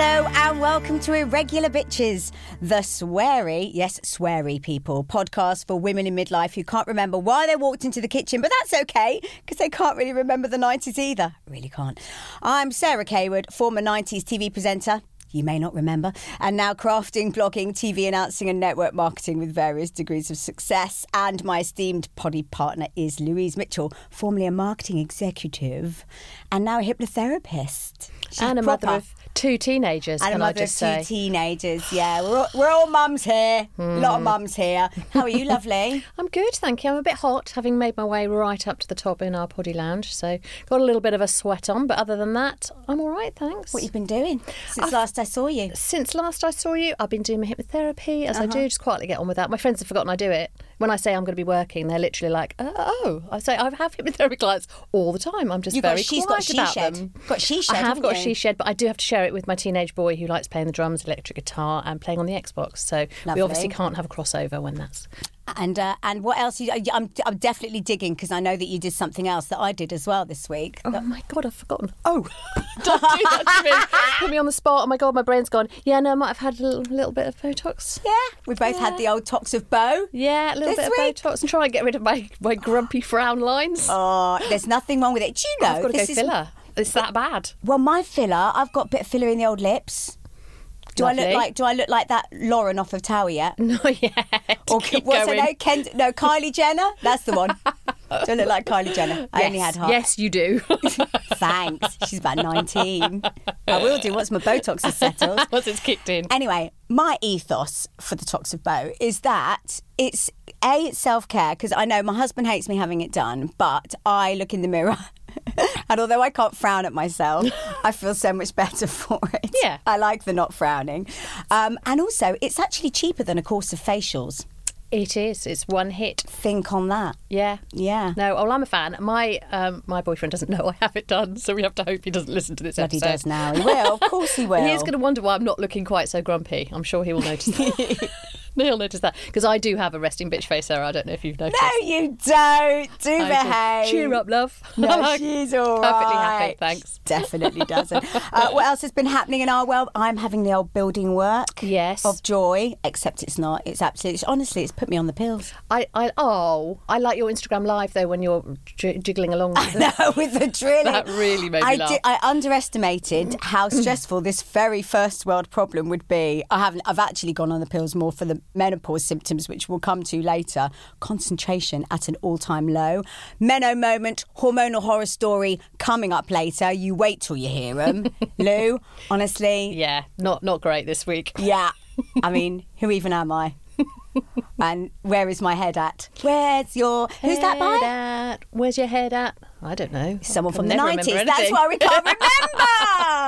Hello and welcome to Irregular Bitches, the sweary, yes, sweary people podcast for women in midlife who can't remember why they walked into the kitchen, but that's okay because they can't really remember the 90s either. Really can't. I'm Sarah Cawood, former 90s TV presenter. You may not remember, and now crafting, blogging, TV announcing, and network marketing with various degrees of success. And my esteemed poddy partner is Louise Mitchell, formerly a marketing executive and now a hypnotherapist. She's and a proper. mother of two teenagers, And a I mother of two say? teenagers, yeah. We're all, we're all mums here. A lot of mums here. How are you, lovely? I'm good, thank you. I'm a bit hot, having made my way right up to the top in our poddy lounge, so got a little bit of a sweat on, but other than that, I'm all right, thanks. What you've been doing since last I saw you? Since last I saw you, I've been doing my hypnotherapy, as I Uh-huh. do, just quietly get on with that. My friends have forgotten I do it. When I say I'm going to be working, they're literally like, oh, oh. I say I have hypnotherapy clients all the time. I'm just You've got- very she's got quiet she about shed. them. Got she shed, I have got you? she shed, but I do have to share it with my teenage boy who likes playing the drums, electric guitar, and playing on the Xbox. So Lovely. we obviously can't have a crossover when that's And uh, and what else? You, I'm I'm definitely digging because I know that you did something else that I did as well this week. Oh my god, I've forgotten. Oh, don't do that to me. Put me on the spot. Oh my god, my brain's gone. Yeah, no, I might have had a little, little bit of Botox. Yeah, we both had the old tox of bow. Yeah, a little bit week? of Botox and try and get rid of my, my grumpy frown lines. Oh, there's nothing wrong with it. Do you know? I've got to go this is- filler. It's that bad. Well, my filler, I've got a bit of filler in the old lips. Do I look like? Do I look like that Lauren off of TOWIE yet? No, yeah. Or Keep what's going. her name? Ken, no, Kylie Jenner. That's the one. Do I look like Kylie Jenner? I only had half. Yes, you do. Thanks. She's about 19. I will do once my Botox is settled. Once it's kicked in. Anyway, my ethos for the Tox of Bow is that it's A, it's self care, because I know my husband hates me having it done, but I look in the mirror. And although I can't frown at myself, I feel so much better for it. Yeah. I like the not frowning. Um, and also, it's actually cheaper than a course of facials. It is. It's one hit. Think on that. Yeah. Yeah. No, well, I'm a fan. My um, my boyfriend doesn't know I have it done, so we have to hope he doesn't listen to this he episode. does now. He will. Of course he will. He is going to wonder why I'm not looking quite so grumpy. I'm sure he will notice that. He'll notice that because I do have a resting bitch face, Sarah. I don't know if you've noticed. No, you don't. Do I do. behave. Cheer up, love. No, she's all perfectly right. happy. Thanks. Definitely doesn't. uh, what else has been happening in our world? I'm having the old building work. Yes. Of joy, except it's not. It's absolutely. It's, Honestly, it's put me on the pills. I, I, oh, I like your Instagram live though when you're j- jiggling along. With the, No, with the drilling. That really made me I laugh. Did, I underestimated how stressful this very first world problem would be. I haven't. I've actually gone on the pills more for the menopause symptoms, which we'll come to later. Concentration at an all-time low. Meno moment, hormonal horror story coming up later. You wait till you hear them, Lou. Honestly, yeah, not not great this week. yeah. I mean, who even am I? and where is my head at? Where's your? Who's that by? Head at- Where's your head at? I don't know. Someone from the nineties. That's why we can't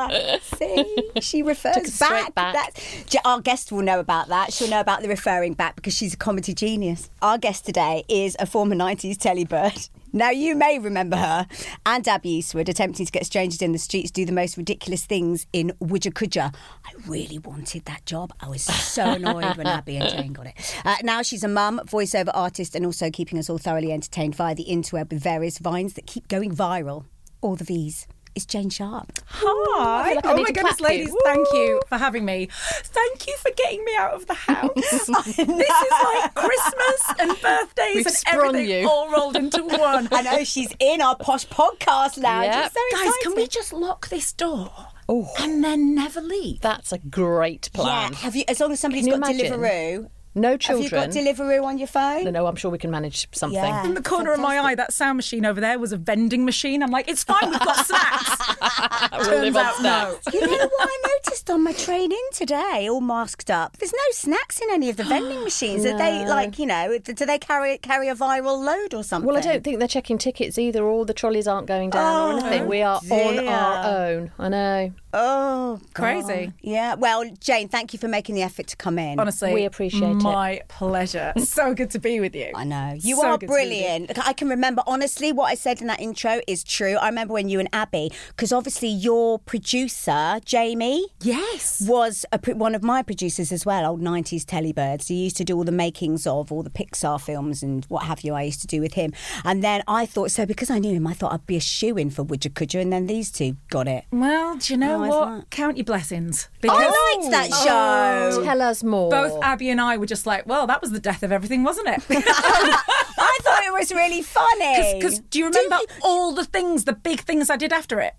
remember. See, she refers back. That's, our guest will know about that. She'll know about the referring back because she's a comedy genius. Our guest today is a former nineties telly bird. Now you may remember her and Abby Eastwood attempting to get strangers in the streets do the most ridiculous things in Wooja Kuja. I really wanted that job. I was so annoyed when Abby and Jane got it. Uh, now she's a mum, voiceover artist, and also keeping us all thoroughly entertained via the interweb with various vines that keep going viral. All the V's. It's Jane Sharp. Hi. like oh my goodness, clap you. ladies, thank you for having me. Thank you for getting me out of the house. this is like Christmas and birthdays We've and everything you. all rolled into one. I know she's in our posh podcast lounge. Yep. So Guys, can we just lock this door oh. and then never leave? That's a great plan. Yeah, have you? As long as somebody's got imagine? Deliveroo, No children. Have you got Deliveroo on your phone? no, no, I'm sure we can manage something. Yeah. In the corner of my eye, that sound machine over there was a vending machine. I'm like, it's fine, we've got snacks. We'll Turns live on out, no. You know what I noticed on my train in today, all masked up? There's no snacks in any of the vending machines. Are they like, you know, do they carry carry a viral load or something? Well, I don't think they're checking tickets either. All the trolleys aren't going down or Oh, anything. We are on our own. I know. Oh, God. Crazy. Yeah. Well, Jane, thank you for making the effort to come in. Honestly, We appreciate it. My pleasure. So good to be with you. I know. You So are good to be with you. brilliant. I can remember, honestly, what I said in that intro is true. I remember when you and Abby, because obviously your producer, Jamie, Yes. was a, one of my producers as well, old 90s Telebirds. He used to do all the makings of all the Pixar films and what have you, I used to do with him. And then I thought, so because I knew him, I thought I'd be a shoe in for Woodja Kudja, and then these two got it. Well, do you know How is what? that? Count your blessings. Because- I liked that oh, show. Tell us more. both Abby and I were just like, well, that was the death of everything, wasn't it? I thought it was really funny. Because do you remember all the things, the big things I did after it?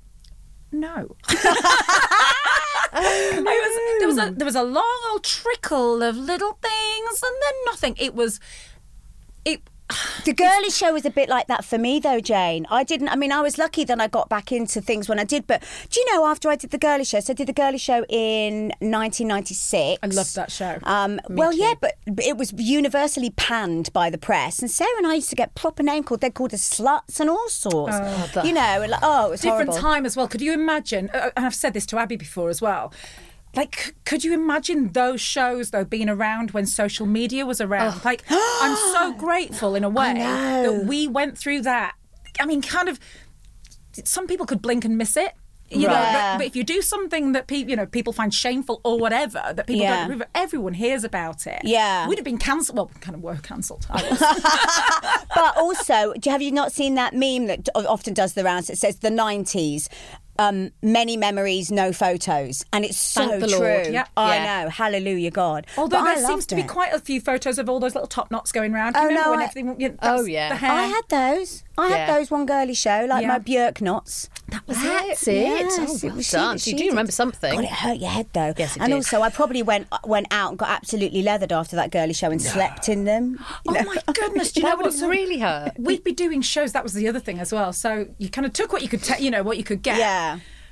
No. I was, there was a there was a long old trickle of little things, and then nothing. It was, it. The girly show was a bit like that for me, though, Jane. I didn't. I mean, I was lucky that I got back into things when I did. But do you know? After I did the girly show, so I did the girly show in 1996. I loved that show. Um, well, yeah, but it was universally panned by the press. And Sarah and I used to get proper name called. They're called as sluts and all sorts. the- you know, like, oh, it was different horrible. time as well. Could you imagine? uh, And I've said this to Abby before as well. Like, c- could you imagine those shows though being around when social media was around? Like, I'm so grateful in a way that we went through that. I mean, kind of. Some people could blink and miss it. You know, Right. but, but if you do something that people, you know, people find shameful or whatever, that people Yeah. don't everyone hears about it. Yeah. we'd have been cancelled. Well, kind of were cancelled. But also, do- have you not seen that meme that often does the rounds? It says the 90s. Um, many memories, no photos, and it's so Thank the true. Lord. Yeah. I Yeah. know, hallelujah, God. Although But I there seems loved to be it. quite a few photos of all those little top knots going around. Oh, no, when I- everything? You know, Oh, yeah. the hair. I had those. I had those one girly show, like Yeah. my Björk knots. that was That's it. Yes, oh, it well was- done. she- you she do remember something. God, it hurt your head though. Yes, it and did. also, I probably went went out and got absolutely leathered after that girly show and slept in them. Oh my goodness! Do you know that what would really hurt. We'd be doing shows. That was the other thing as well. So you kind of took what you could, ta- you know, what you could get. Yeah.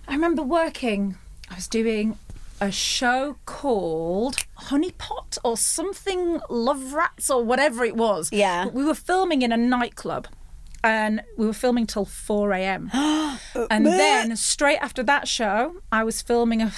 I remember working. I was doing a show called Honey Pot or something, Love Rats or whatever it was. Yeah. But we were filming in a nightclub. And we were filming till 4 a.m. and then straight after that show, I was filming a.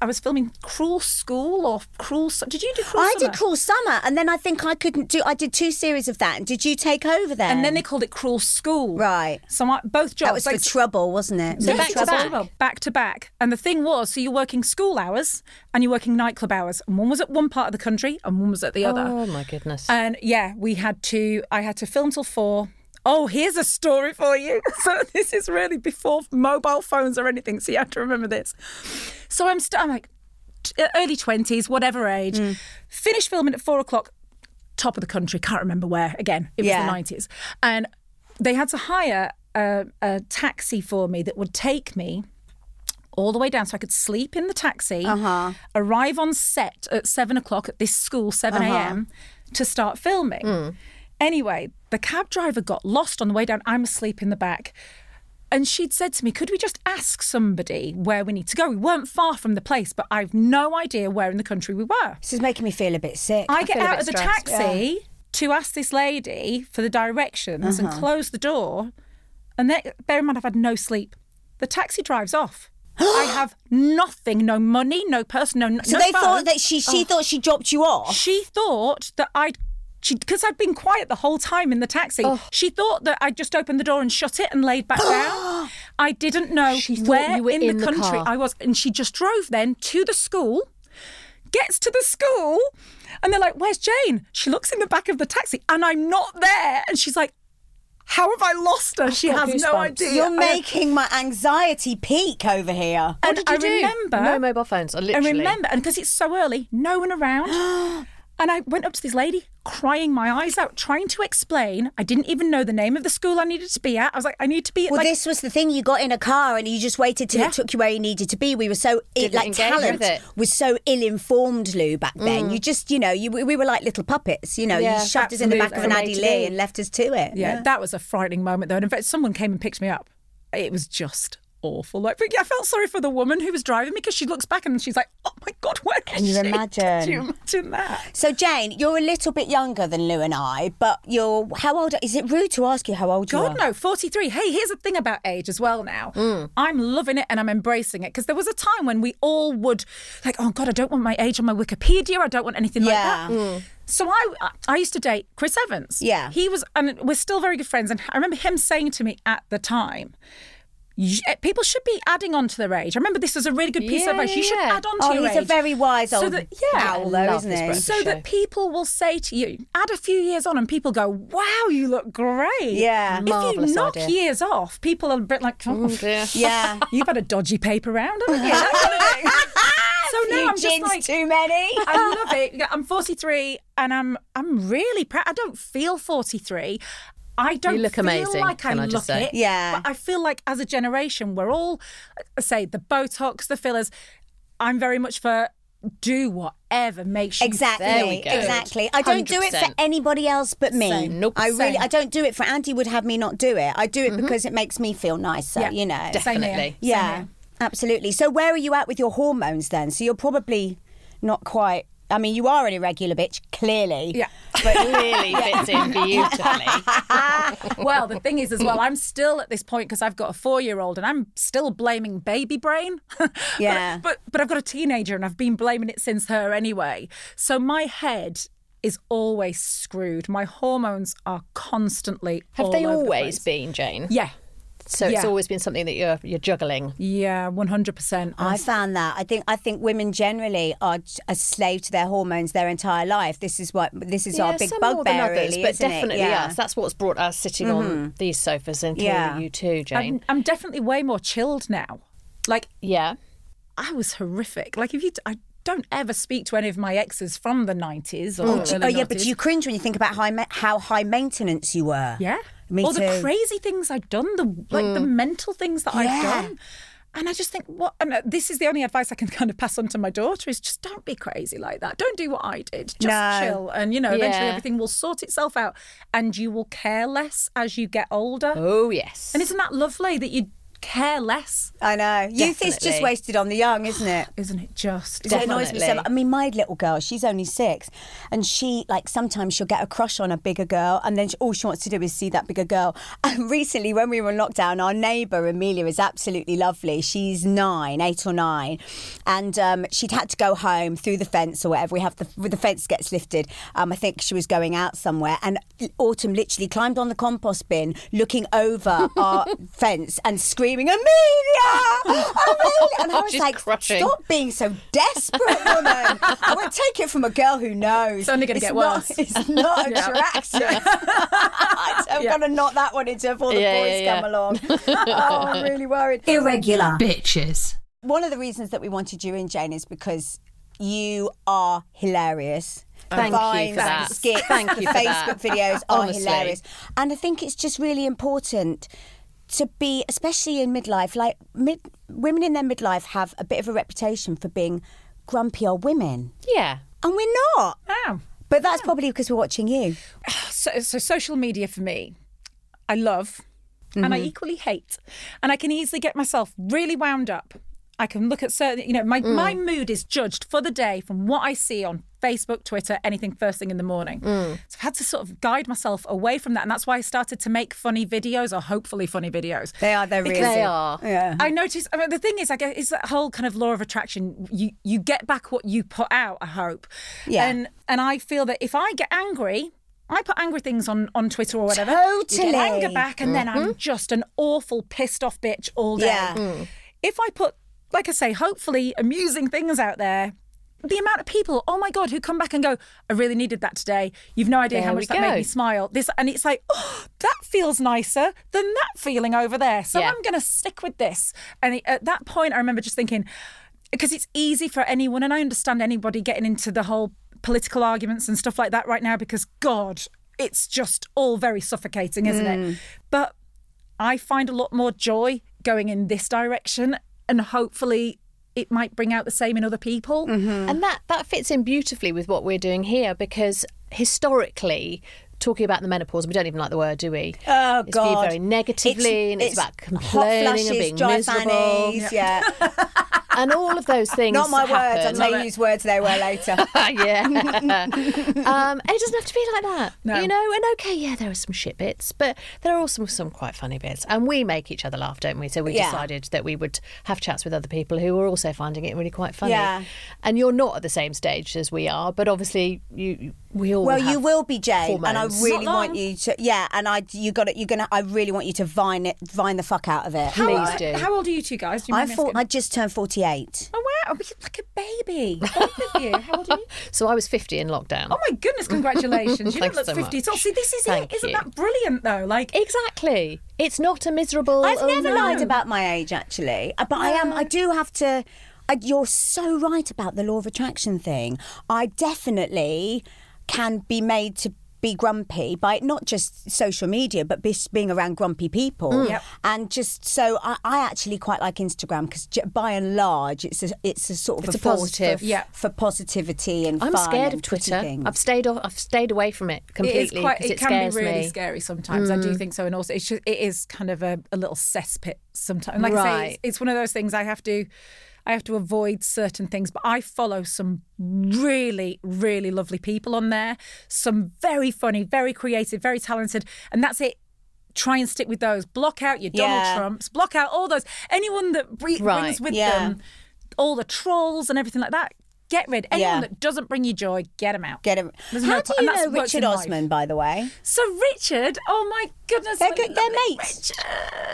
s- I was filming Cruel School or Cruel. Su- Did you do Cruel I Summer? did Cruel Summer, and then I think I couldn't do. I did two series of that. And did you take over then? and then they called it Cruel School. Right. So I, both jobs. that was like, for Trouble, wasn't it? So it back to back, back to back. And the thing was, so you're working school hours and you're working nightclub hours, and one was at one part of the country and one was at the other. Oh my goodness. And yeah, we had to. I had to film till four. Oh, here's a story for you. So this is really before mobile phones or anything. So you have to remember this. So I'm, st- I'm like early twenties, whatever age. Mm. Finished filming at four o'clock. Top of the country. Can't remember where. Again, it was Yeah. the nineties, and they had to hire a, a taxi for me that would take me all the way down so I could sleep in the taxi, Uh-huh. arrive on set at seven o'clock at this school, 7 Uh-huh. a.m., to start filming. Mm. Anyway, the cab driver got lost on the way down. I'm asleep in the back. And she'd said to me, Could we just ask somebody where we need to go? We weren't far from the place, but I've no idea where in the country we were. This is making me feel a bit sick. I get out of the stressed. taxi to ask this lady for the directions Uh-huh. and close the door. And then, bear in mind, I've had no sleep. The taxi drives off. I have nothing, no money, no person, no. so no they phone. thought that she she thought she dropped you off. She thought that I'd. She, because I'd been quiet the whole time in the taxi, oh. she thought that I'd just opened the door and shut it and laid back down. I didn't know She where you were in, in the the country car. I was. And she just drove then to the school, gets to the school, and they're like, Where's Jane? She looks in the back of the taxi, and I'm not there. And she's like, How have I lost her? She got has no idea. You're making my anxiety peak over here. and what did you I do? remember No mobile phones. I I remember, and because it's so early, no one around. And I went up to this lady, crying my eyes out, trying to explain. I didn't even know the name of the school I needed to be at. I was like, I need to be Well, like this was the thing. You got in a car and you just waited till Yeah. it took you where you needed to be. We were so Didn't like talent it. was so ill-informed, Lou. Back then, mm. you just you know you we were like little puppets. You know, Yeah, you shoved us in the back of an absolutely. Addy From A to Lee and left us to it. yeah, that was a frightening moment though. And in fact, someone came and picked me up. It was just awful. Like, but yeah, I felt sorry for the woman who was driving me because she looks back and she's like, "Oh my god, where is Can you she?" imagine? Can you imagine that? So Jane, you're a little bit younger than Lou and I, but you're how old? Is it rude to ask you how old you are? God, no, 43. Hey, here's the thing about age as well now. Mm. I'm loving it and I'm embracing it because there was a time when we all would, like, oh God, I don't want my age on my Wikipedia. I don't want anything Yeah. like that. So I, I used to date Chris Evans. Yeah. He was, and we're still very good friends. And I remember him saying to me at the time, "Y- Eh, people should be adding on to their age. I remember this was a really good piece of advice. You should yeah. add on to age. Oh, your he's a very wise So old that- yeah, owl, though, isn't he? so show. that people will say to you, add a few years on, and people go, "Wow, you look great." Yeah. If you knock idea. years off, people are a bit like, oh, oh dear. Yeah. "You've had a dodgy paper round, haven't you?" That kind so Few now I'm just like, too many. I love it. I'm 43, and I'm I'm really proud. I don't feel 43. I don't look feel amazing, like I can I look just say? it. Yeah. But I feel like as a generation, we're all, uh, say, the Botox, the fillers. I'm very much for do whatever makes you Exactly, There we go. exactly. I don't do it for anybody else but me. Same. Nope. I really, Same. I don't do it for Andy. Would have me not do it. I do it because it makes me feel nicer. Yeah. You know, Definitely. Yeah, absolutely. So where are you at with your hormones then? So you're probably not quite. I mean, you are an irregular bitch, clearly. Yeah. But clearly fits in beautifully. well, the thing is, as well, I'm still at this point because I've got a four year old and I'm still blaming baby brain. Yeah. But, but I've got a teenager and I've been blaming it since her anyway. So my head is always screwed. My hormones are constantly. Have all they over the always place. been, Jane? Yeah. So it's always been something that you're you're juggling. Yeah, 100%. I found that. I think I think women generally are a slave to their hormones their entire life. This is what this is our big some more than bugbear, really, but isn't it? definitely Yeah. Mm-hmm. us. That's what's brought us sitting on these sofas, and clearly Yeah. you too, Jane. I'm, I'm definitely way more chilled now. Like, yeah. I was horrific. Like, if you. I don't ever speak to any of my exes from the 90s or Oh, early yeah, but you cringe when you think about high ma- how high maintenance you were. Yeah. Me All too. the crazy things I've done, the like the mental things that Yeah. I've done. And I just think, what? And uh, this is the only advice I can kind of pass on to my daughter: is just don't be crazy like that. Don't do what I did. Just No. chill, and you know, eventually Yeah. everything will sort itself out, and you will care less as you get older. Oh yes. And isn't that lovely that you care less? I know. Youth is just Definitely. wasted on the young, isn't it? Isn't it just? It annoys me so much. I mean, my little girl, she's only six, and she like sometimes she'll get a crush on a bigger girl, and then she, all she wants to do is see that bigger girl. And recently, when we were in lockdown, our neighbour Amelia is absolutely lovely. She's nine, eight or nine, and um, she'd had to go home through the fence or whatever. We have the the fence gets lifted. Um, I think she was going out somewhere, and Autumn literally climbed on the compost bin, looking over our fence and screaming, "Amelia, Amelia!" And I was She's like, crushing. "Stop being so desperate, woman. I won't take it from a girl who knows. It's only gonna get not- worse. It's not attractive. I'm Yeah. going to knock that one into before the Yeah, boys yeah, come along. oh, I'm really worried. Irregular. Bitches. One of the reasons that we wanted you in, Jane, is because you are hilarious. Thank the you for that. The skits, Thank you for Facebook that. videos are Honestly. hilarious. And I think it's just really important to be, especially in midlife, like mid, women in their midlife have a bit of a reputation for being grumpy old women. yeah. And we're not. Wow. But that's probably because we're watching you. so, so social media for me, I love and Mm-hmm. I equally hate. And I can easily get myself really wound up. I can look at certain, you know, my, Mm. my mood is judged for the day from what I see on Facebook, Twitter, anything first thing in the morning. Mm. So I've had to sort of guide myself away from that. And that's why I started to make funny videos or hopefully funny videos. They are, they're really. They are. Yeah. I notice. I mean, the thing is, I guess, is that whole kind of law of attraction. You you get back what you put out. I hope. Yeah. And and I feel that if I get angry. I put angry things on, on Twitter or whatever. You Totally. get anger back, and then I'm just an awful, pissed off bitch all day. Yeah. If I put, like I say, hopefully amusing things out there, the amount of people, oh my God, who come back and go, I really needed that today. You've no idea how much that made me smile. This and it's like, oh, that feels nicer than that feeling over there. So Yeah. I'm going to stick with this. And at that point, I remember just thinking, because it's easy for anyone, and I understand anybody getting into the whole political arguments and stuff like that right now because God, it's just all very suffocating, isn't Mm. it? But I find a lot more joy going in this direction, and hopefully, it might bring out the same in other people. Mm-hmm. And that that fits in beautifully with what we're doing here because historically talking about the menopause we don't even like the word do we Oh it's God! very negatively and it's, about hot complaining flushes, and being dry miserable fannies, yeah. and all of those things Not my words. I may use words they were later. yeah. um, and it doesn't have to be like that. No. You know, and okay, yeah, there are some shit bits, but there are also some quite funny bits. And we make each other laugh, don't we? So we Yeah. decided that we would have chats with other people who are also finding it really quite funny. Yeah. And you're not at the same stage as we are, but obviously you we all Well, you will be, Jane, and I really want you to. Yeah, and I, you got it. You're gonna. I really want you to vine it, vine the fuck out of it. Please do. How old are you two guys? Do you I thought asking? I just turned 48. Oh wow, like a baby. Both of you. How old are you? So I was 50 in lockdown. Oh my goodness, congratulations. You don't look so 50 at all. See, this is Thank it. Isn't you. that brilliant though? Like Exactly. It's not a miserable. I've oh, never no. lied about my age, actually, Uh, but I am. I do have to. I, you're so right about the law of attraction thing. I definitely can be made to be grumpy by not just social media, but be, being around grumpy people. Mm. Yep. And just so I, I actually quite like Instagram because by and large, it's a, it's a sort of It's a, a positive. for, Yeah. for positivity and I'm fun scared of and putting Twitter. things. I've stayed off. I've stayed away from it it is completely quite it, it, can be really me. Mm. scary sometimes. I do think so. And also it's just, it is kind of a, a little cesspit sometimes. Like I say, Right. it's, it's one of those things I have to I have to avoid certain things, but I follow some really, really lovely people on there. Some very funny, very creative, very talented, and that's it. Try and stick with those. Block out your Donald Yeah. Trumps. Block out all those. Anyone that bre- Right. brings with Yeah. them all the trolls and everything like that. Get rid. Anyone Yeah. that doesn't bring you joy, get them out. Get it. There's How no do you that's know Richard. Osman, by the way? So Richard, oh my goodness, They're good- they're mates. Richard.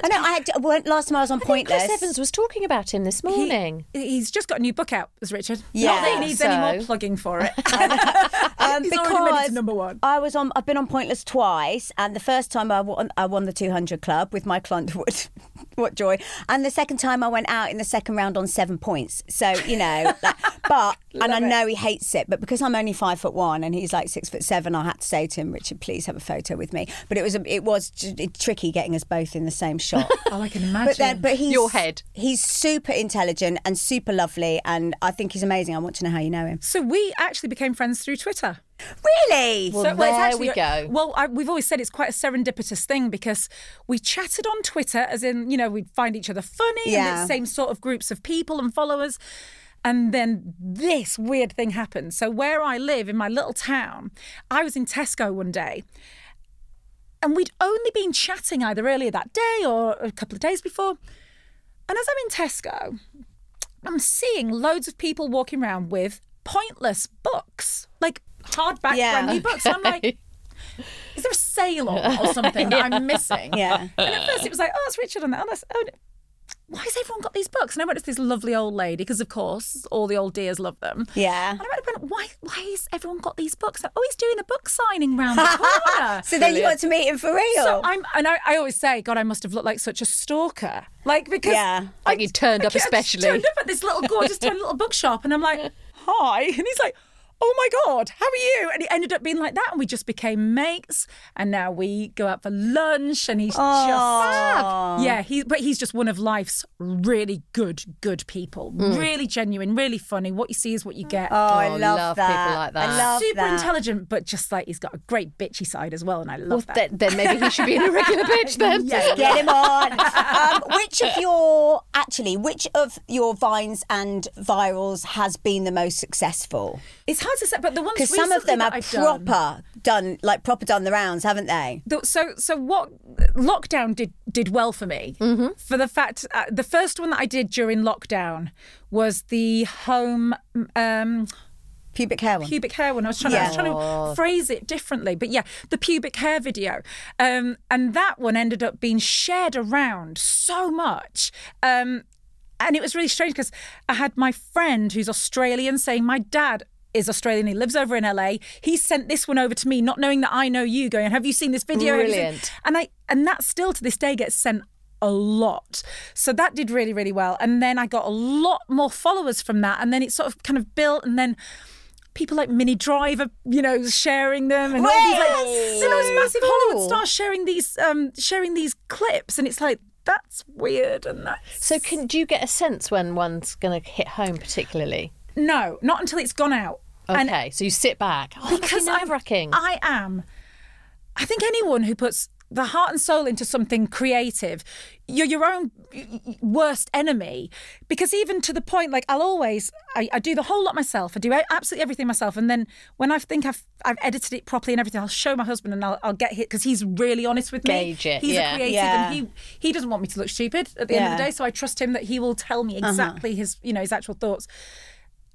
I know. I had to, well, last time I was on I Pointless. Chris Evans was talking about him this He- morning. he's just got a new book out, as Richard. Yeah. Not that he needs any more plugging for it. um, He's already made it to because number one. I was on. I've been on Pointless twice, and the first time I won, I won the 200 club with my Underwood. What joy! And the second time I went out in the second round on seven points. So you know, like, but and I it. know he hates it, but because I'm only five foot one and he's like six foot seven, I had to say to him, Richard, please have a photo with me. But it was a, it was tricky getting us both in the same shot. Oh, I can imagine. But then, but he's Your head. He's super intelligent and super lovely, and I think he's amazing. I want to know how you know him. so we actually became friends through Twitter. Really? Well, So- it's there actually we go. Well, I, we've always said it's quite a serendipitous thing because we chatted on Twitter, as in, you know, we'd find each other funny and the same sort of groups of people and followers. And then this weird thing happened. So, where I live in my little town, I was in Tesco one day and we'd only been chatting either earlier that day or a couple of days before. And as I'm in Tesco, I'm seeing loads of people walking around with pointless books, like hardback Yeah. brand new books. And I'm like, is there a sale on or something that I'm missing? Yeah. And at first it was like, oh, it's Richard on that. Oh, that's, oh, no. why has everyone got these books? And I went to this lovely old lady because, of course, all the old dears love them. Yeah. And I went up and why, why has everyone got these books? Oh, he's doing a book signing round the corner. So then you got to meet him for real. So I'm, and I, I always say, God, I must have looked like such a stalker. Like, because. Yeah. Like you turned up I just especially. turned up at this little gorgeous tiny little bookshop and I'm like, hi. And he's like, oh my God, how are you? And it ended up being like that. And we just became mates. And now we go out for lunch and he's just. Yeah, he, but he's just one of life's really good, good people. Really genuine, really funny. What you see is what you get. Oh, I Oh, love, love people like that. I love Super that. intelligent, but just like he's got a great bitchy side as well. And I Well, love that. then, then maybe he should be in a regular bitch then. yeah, Get him on. um, which of your actually, which of your vines and virals has been the most successful? It's hard to say, but the ones Because some of them are I've done- proper done, like proper done the rounds, haven't they? The- so so what lockdown did did well for me. For the fact uh, the first one that I did during lockdown was the home um Pubic hair one. pubic hair one. I was trying to, I was trying to phrase it differently but yeah the pubic hair video. Um and that one ended up being shared around so much um and it was really strange because I had my friend who's Australian saying my dad is Australian. He lives over in LA. He sent this one over to me, not knowing that I know you. Going, have you seen this video? Have seen-" Brilliant. And I and that still to this day gets sent a lot. So that did really really well. And then I got a lot more followers from that. And then it sort of kind of built. And then people like Minnie Driver, you know, sharing them, and all these like, you know, those massive cool. Hollywood stars sharing these um, sharing these clips, and it's like that's weird, and that's So, can do you get a sense when one's going to hit home, particularly? no, not until it's gone out. Okay, so you sit back. Oh, because nerve I'm- wracking. I am. I think anyone who puts the heart and soul into something creative, you're your own worst enemy. Because even to the point, like I'll always, I, I do the whole lot myself. I do absolutely everything myself, and then when I think I've I've edited it properly and everything, I'll show my husband and I'll, I'll get hit because he's really honest with me. Gauge it, He's yeah. a creative, Yeah. and he he doesn't want me to look stupid at the end of the day. So I trust him that he will tell me Uh-huh. exactly his you know his actual thoughts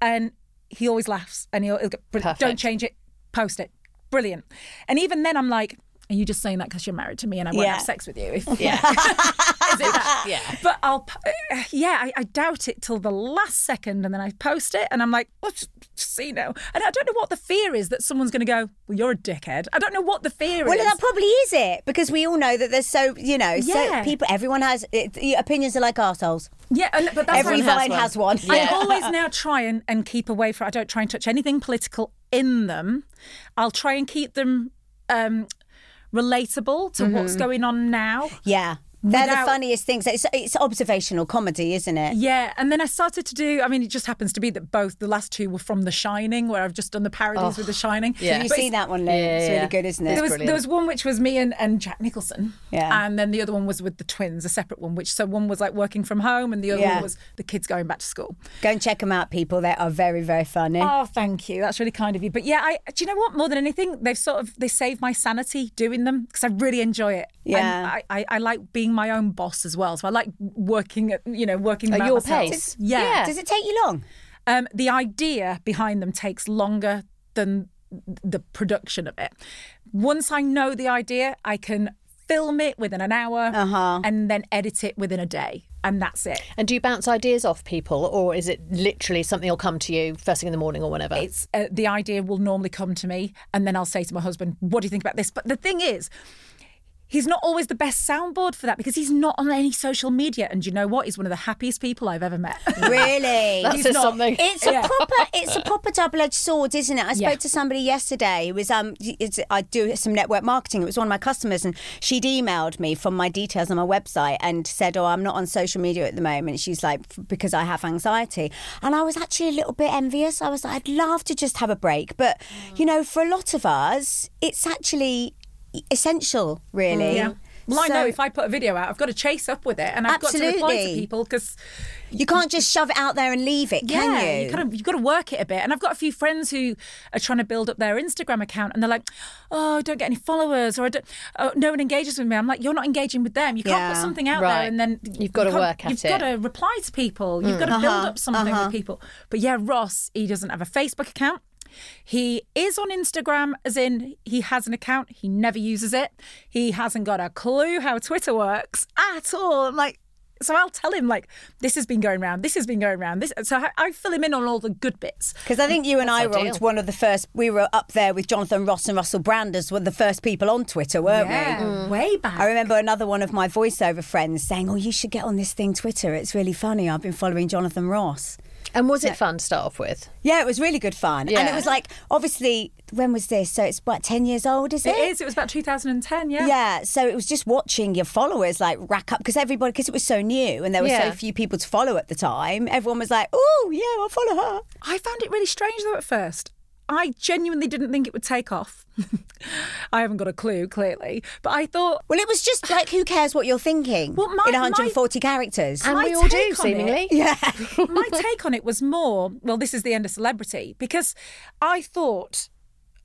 and he always laughs and he'll, he'll go, don't change it. Post it. Brilliant. And even then i'm like are you just saying that because you're married to me and i won't Yeah. have sex with you if, yeah, is it that? yeah. but i'll yeah I, I doubt it till the last second and then i post it and i'm like well, just, just so you and i don't know what the fear is that someone's going to go well you're a dickhead i don't know what the fear Well, is Well, that probably is it because we all know that there's so you know Yeah. so people everyone has it, opinions are like arseholes. yeah and, but that's Every what- has vine one. has one. Yeah. I always now try and, and keep away from. I don't try and touch anything political in them. I'll try and keep them um, relatable to what's mm-hmm. going on now. Yeah, they're Without- the funniest things. It's, it's observational comedy, isn't it? Yeah, and then I started to do. I mean, it just happens to be that both the last two were from The Shining, where I've just done the parodies with The oh, Shining. yeah. Have you But seen that one, Lou? Yeah, it's yeah. really good, isn't it? There was, there was one which was me and, and Jack Nicholson. Yeah. And then the other one was with the twins, a separate one, which so one was like working from home and the other Yeah. one was the kids going back to school. Go and check them out, people. They are very, very funny. Oh, thank you. That's really kind of you. But yeah, I do you know what? More than anything, they've sort of they saved my sanity doing them because I really enjoy it. Yeah. And I, I, I like being my own boss as well. So I like working at you know working At your myself. pace. Yeah. Yeah. Does it take you long? Um, the idea behind them takes longer than the production of it. Once I know the idea, I can film it within an hour Uh-huh. and then edit it within a day, and that's it. And do you bounce ideas off people, or is it literally something will come to you first thing in the morning or whenever? it's uh, the idea will normally come to me and then I'll say to my husband what do you think about this but the thing is he's not always the best soundboard for that because he's not on any social media and you know what he's one of the happiest people I've ever met Really? That he's not- something. It's a proper, it's a proper double-edged sword, isn't it? I spoke Yeah. to somebody yesterday. It was um, it's, I do some network marketing. It was one of my customers, and she'd emailed me from my details on my website and said, "Oh, I'm not on social media at the moment." She's like, "Because I have anxiety," and I was actually a little bit envious. I was like, "I'd love to just have a break," but you know, for a lot of us, it's actually essential, really. Mm. yeah well I know if I put a video out I've got to chase up with it and I've got to reply to people because You can't just shove it out there and leave it, can yeah, you? kind of you've got to work it a bit. And I've got a few friends who are trying to build up their Instagram account, and they're like, "Oh, I don't get any followers, or I don't, oh, no one engages with me." I'm like, "You're not engaging with them. You can't Yeah. put something out Right. there, and then You've got you to work at You've it. got to reply to people. You've mm. got to build uh-huh, up something with uh-huh. people." But yeah, Ross, he doesn't have a Facebook account. He is on Instagram, as in he has an account. He never uses it. He hasn't got a clue how Twitter works at all. I'm like, so I'll tell him like, this has been going around. This has been going around. This. So I, I fill him in on all the good bits. Because I think you and I were ideal. on one of the first. We were up there with Jonathan Ross and Russell Brand as one of the first people on Twitter, weren't we? Yeah, mm. way back. I remember another one of my voiceover friends saying, "Oh, you should get on this thing, Twitter. It's really funny. I've been following Jonathan Ross." And was it fun to start off with? Yeah, it was really good fun, and it was like obviously when was this? So it's about ten years old, is it? It is. It was about 2010. Yeah. Yeah, so it was just watching your followers like rack up because everybody because it was so new and there were Yeah. so few people to follow at the time. Everyone was like, "Oh, yeah, I'll follow her." I found it really strange though at first. I genuinely didn't think it would take off. I haven't got a clue, clearly, but I thought Well, it was just like, who cares what you're thinking Well, my- in 140 characters? And My we all do, take on it- seemingly. yeah. my take on it was more well, this is the end of celebrity because I thought.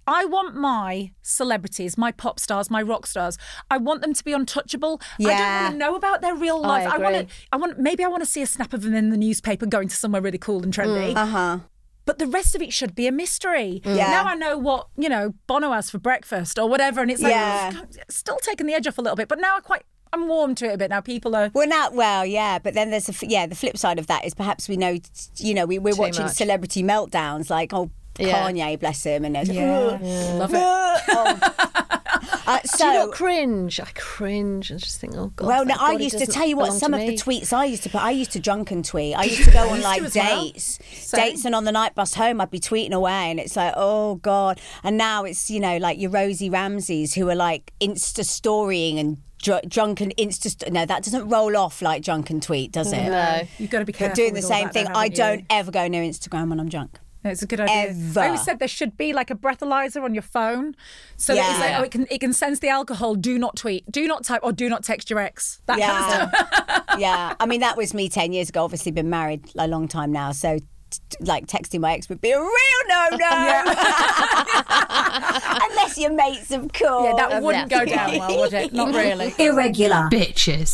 I want my celebrities, my pop stars, my rock stars. I want them to be untouchable. I don't Yeah. want to know about their real life. I want to. I want. Maybe I want to see a snap of them in the newspaper going to somewhere really cool and trendy. Uh huh. But the rest of it should be a mystery. Mm. Yeah. Now I know what you know Bono has for breakfast or whatever, and it's like Yeah. still taking the edge off a little bit. But now I quite I'm warm to it a bit. Now people are. Well, not well, yeah, but then there's a f- yeah. The flip side of that is perhaps we know, you know, we, we're Too watching much. celebrity meltdowns like oh Yeah. Kanye, bless him, and there's Love it. Oh. Uh, Do so you not cringe? I cringe and just think, oh god. Well, no, thank I used to tell you what some to of the tweets I used to put. I used to drunken tweet. I used to go on like to as well. dates, dates, and on the night bus home, I'd be tweeting away, and it's like, oh god. And now it's you know like your Rosie Ramseys who are like Insta storying and dr- drunken Insta. St- no, that doesn't roll off like drunken tweet, does it? No. You've got to be But careful. doing the same that, thing, though, I haven't you? don't ever go near Instagram when I'm drunk. No, It's a good idea. Ever. I always said there should be like a breathalyzer on your phone, so that it's like, oh, it can it can sense the alcohol. Do not tweet, do not type, or do not text your ex. That kind of Yeah, stuff. yeah. I mean, that was me ten years ago. Obviously, been married a long time now, so. t- t- Like texting my ex would be a real no no, unless your mates, of course. Yeah, that wouldn't go down well, would it? Not really. Irregular. Bitches.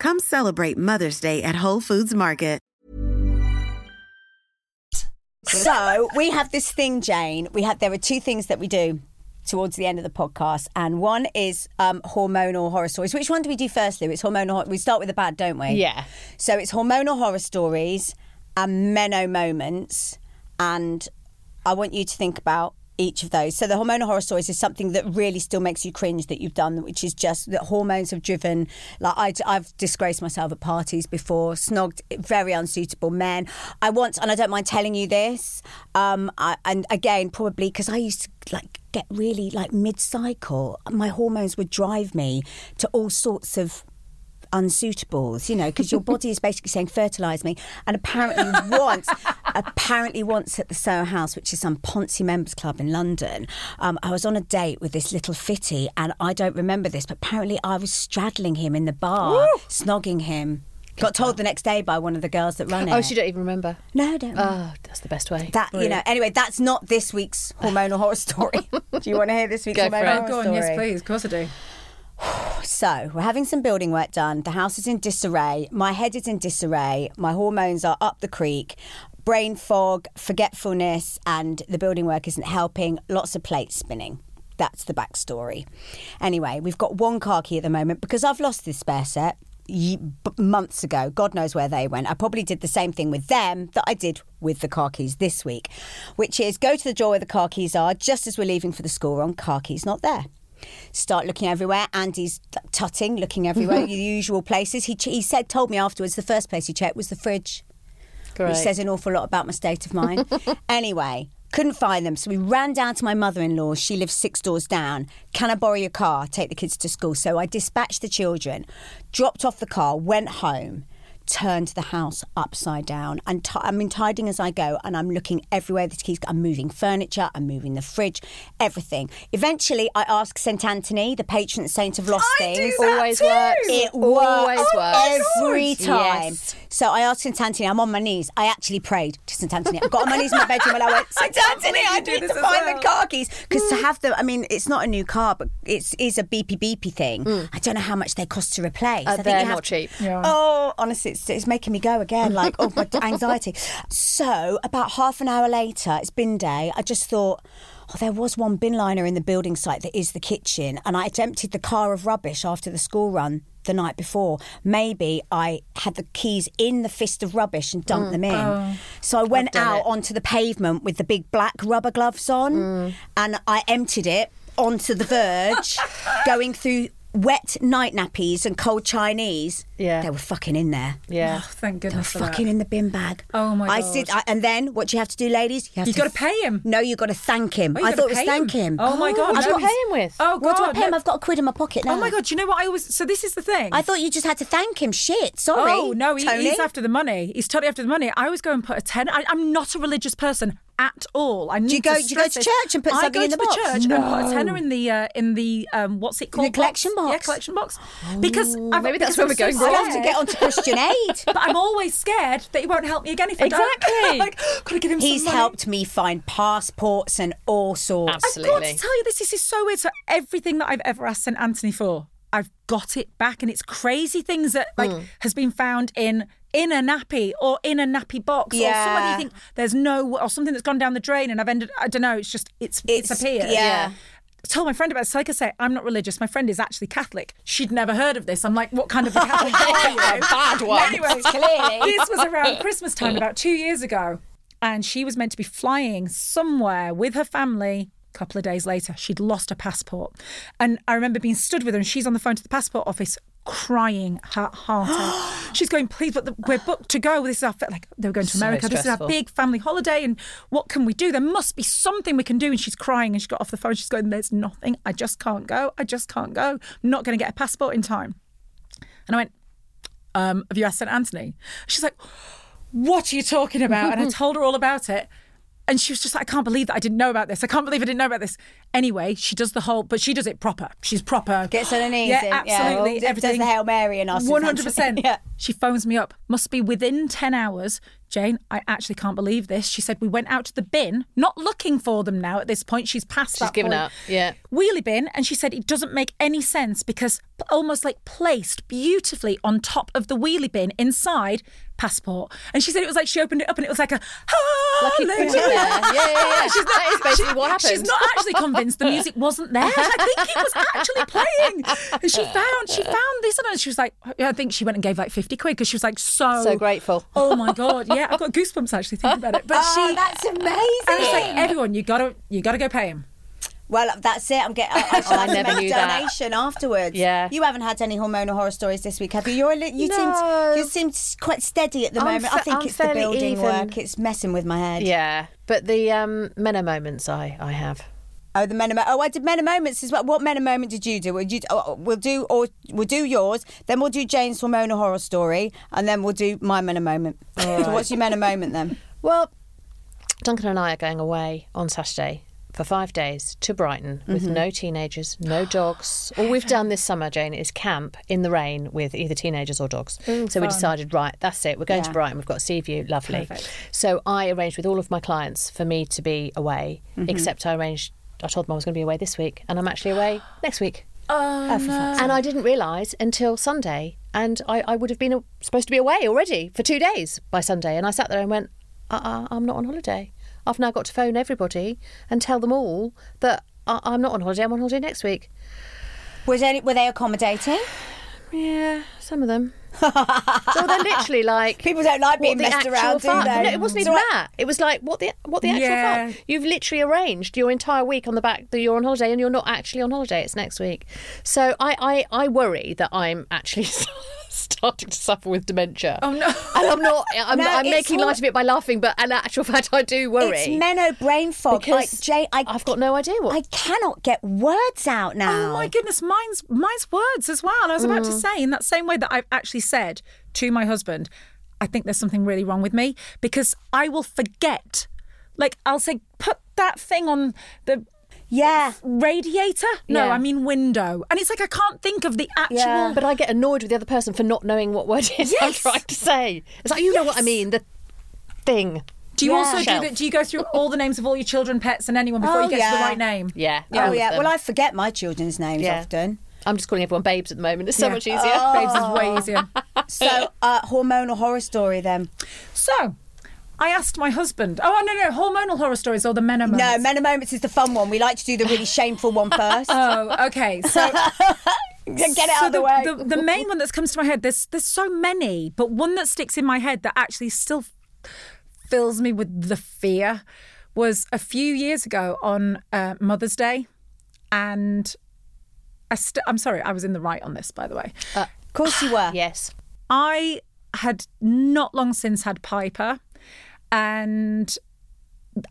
Come celebrate Mother's Day at Whole Foods Market. So we have this thing, Jane. We have there are two things that we do towards the end of the podcast, and one is um, hormonal horror stories. Which one do we do first, Lou? It's hormonal. hor- We start with the bad, don't we? Yeah. So it's hormonal horror stories and meno moments, and I want you to think about each of those. So the hormonal horror stories is something that really still makes you cringe that you've done, which is just that hormones have driven. Like I, I've disgraced myself at parties before, snogged very unsuitable men. I once, and I don't mind telling you this. Um, I, and again, probably because I used to like get really like mid-cycle, my hormones would drive me to all sorts of unsuitables, you know, because your body is basically saying fertilise me. And apparently once, apparently once at the Soho House, which is some Ponzi members club in London, um, I was on a date with this little fitty, and I don't remember this, but apparently I was straddling him in the bar, snogging him. Got told the next day by one of the girls that run it. Oh, she don't even remember. No, I don't. Oh, that's the best way. that you know. Anyway, that's not this week's hormonal horror story. Do you want to hear this week's Go for hormonal it. horror Oh, go on, story? yes, please. Of course I do. So, we're having some building work done. The house is in disarray. My head is in disarray. My hormones are up the creek. Brain fog, forgetfulness, and the building work isn't helping. Lots of plates spinning. That's the backstory. Anyway, we've got one car key at the moment because I've lost this spare set months ago. God knows where they went. I probably did the same thing with them that I did with the car keys this week, which is go to the drawer where the car keys are just as we're leaving for the school run. Car keys not there start looking everywhere. Andy's tutting, looking everywhere, the usual places. He, he said, told me afterwards, the first place he checked was the fridge, Great. which says an awful lot about my state of mind. anyway, couldn't find them, so we ran down to my mother-in-law. She lives six doors down. Can I borrow your car? Take the kids to school. So I dispatched the children, dropped off the car, went home. Turned the house upside down, and t- I'm in tidying as I go, and I'm looking everywhere. The keys. I'm moving furniture. I'm moving the fridge, everything. Eventually, I ask Saint Anthony, the patron saint of lost things. Always works. It Always works works. every time. Yes. So I asked St. Anthony, I'm on my knees. I actually prayed to St. Anthony. I got on my knees in my bedroom and I went, St. Anthony, I do need this to find well." the car keys. Because to have them, I mean, it's not a new car, but it's is a beepy beepy thing. I don't know how much they cost to replace. Uh, I think they're you have not to- cheap. Oh, honestly, it's, it's making me go again. Like, oh, my anxiety. So, about half an hour later, it's bin day. I just thought, oh, there was one bin liner in the building site that is the kitchen, and I had emptied the car of rubbish after the school run the night before. Maybe I had the keys in the fist of rubbish and dumped mm. them in. Oh. So I went out it. onto the pavement with the big black rubber gloves on, mm. and I emptied it onto the verge, going through wet night nappies and cold Chinese. Yeah. they were fucking in there. Yeah. Oh, thank They were goodness for that. fucking in the bin bag. Oh, my god. I God. sit, I, and then what do you have to do, ladies? You have You've to got to pay him. No, you got to thank him. Oh, I thought it was pay thank him. Oh my god! What do no. you pay him with? Oh god! What do I pay him? no. I've got a quid in my pocket oh now. Oh my god! Do you know what I always? So this is the thing. I thought you just had to thank him. Shit, sorry. Oh no, he, Tony. he's after the money. He's totally after the money. I always go and put a ten. I, I'm not a religious person at all. I need you go- To do you go to this. church and put I something go in to the box? church and put a tenner in the uh, in the um, what's it called? The collection Yeah, box? collection box. Because I've, maybe that's because where we're going so I'll have to scared. get onto Christian Aid. But I'm always scared that he won't help me again if I Exactly. don't. like, gotta give him He's some money. helped me find passports and all sorts. Absolutely. I've got to tell you this. This is so weird. So everything that I've ever asked St Anthony for, I've got it back, and it's crazy things that like Hmm. has been found in in a nappy or in a nappy box or Yeah. somebody you think there's no or something that's gone down the drain, and I've ended. I don't know. It's just it's it's, It's- appeared. yeah. I told my friend about it. So like I say, I'm not religious. My friend is actually Catholic. She'd never heard of this. I'm like, what kind of a Catholic are you? bad one. Anyway, Clearly. this was around Christmas time about two years ago, and she was meant to be flying somewhere with her family. A couple of days later, she'd lost her passport, and I remember being stood with her, and she's on the phone to the passport office. Crying her heart out. She's going, please, but the, we're booked to go. This is our like they were going to South America. This is our big family holiday, and what can we do? There must be something we can do. And she's crying, and she got off the phone. She's going, "There's nothing. I just can't go. I just can't go. I'm not going to get a passport in time." And I went, um, have you asked St. Anthony? She's like, what are you talking about? And I told her all about it. And she was just like, I can't believe that I didn't know about this. I can't believe I didn't know about this. Anyway, she does the whole, but she does it proper. She's proper. Gets on her knees. Yeah, in, absolutely. Does- everything. Does the Hail Mary and us. One hundred percent. Yeah. She phones me up. Must be within ten hours. Jayne, I actually can't believe this. She said we went out to the bin, not looking for them now. At this point, she's past She's that given point. up, yeah. Wheelie bin, and she said it doesn't make any sense because almost like placed beautifully on top of the wheelie bin inside passport. And she said it was like she opened it up and it was like a Like he'd put it there. Yeah, yeah, yeah. She's not, That is basically she- what happened. She's not actually convinced the music wasn't there. I think it was actually playing. And she found she found this and she was like, I think she went and gave like fifty quid because she was like so So grateful. Oh my god, yeah, I've got goosebumps actually thinking about it. But Oh, she, that's amazing. I was like, everyone, you gotta you gotta go pay him. Well, that's it. I'm getting. I, shall I never make a knew that. donation afterwards. Yeah. You haven't had any hormonal horror stories this week, have you? You're a li- you No. seem you seem quite steady at the I'm moment. I think I'm it's the building even. work. It's messing with my head. Yeah, but the um, Meno moments I, I have. Oh, the men. Of, oh, I did men of moments as well. What men of moment did you do? Would you? Oh, we'll do or we'll do yours. Then we'll do Jayne's hormonal horror story, and then we'll do my men of moment. So what's your men of moment then? Well, Duncan and I are going away on Saturday for five days to Brighton with Mm-hmm. no teenagers, no dogs. All we've done this summer, Jayne, is camp in the rain with either teenagers or dogs. so we decided, right, that's it. We're going to Brighton. We've got sea view, lovely. So I arranged with all of my clients for me to be away, Mm-hmm. except I arranged. I told them I was going to be away this week, and I'm actually away next week. Oh, for fuck's And I didn't realise until Sunday, and I, I would have been uh, supposed to be away already for two days by Sunday. And I sat there and went, uh-uh, I'm not on holiday. I've now got to phone everybody and tell them all that I, I'm not on holiday. I'm on holiday next week. Was any were they accommodating? Yeah, some of them. so they're literally like People don't like being messed actual around, do fun- they? No, it wasn't So even I- that. It was like what the what the actual Yeah. fun. You've literally arranged your entire week on the back that you're on holiday, and you're not actually on holiday. It's next week. So I I, I worry that I'm actually starting to suffer with dementia. Oh, no. And I'm not. I'm, No, I'm making hor- light of it by laughing, but in actual fact, I do worry. It's meno brain fog. because like Jay, I, I've got no idea what. I cannot get words out now. Oh my goodness, mine's mine's words as well. I was about to mm. say in that same way that I've actually said to my husband, I think there's something really wrong with me because I will forget. Like I'll say, put that thing on the Yeah. radiator. No, Yeah. I mean window, and it's like I can't think of the actual. Yeah. but I get annoyed with the other person for not knowing what word it is I'm trying to say. It's like you know what I mean. The thing. Do you Yeah. also do that? Do you go through all the names of all your children, pets, and anyone before Oh, you get to the right name? Yeah. Oh yeah. Well, I forget my children's names Yeah. often. I'm just calling everyone babes at the moment. It's so Yeah. much easier. Babes is way easier. So, uh, hormonal horror story then. So, I asked my husband. Oh no, no, hormonal horror stories or the men are No, moments? Men Moments is the fun one. We like to do the really shameful one first. Oh, okay. So Get it out of the, way. The, the main one that's comes to my head, there's there's so many, but one that sticks in my head that actually still fills me with the fear was a few years ago on uh, Mother's Day, and I st- I'm sorry, I was in the right on this, by the way. Of course you were. Yes. I had not long since had Piper, and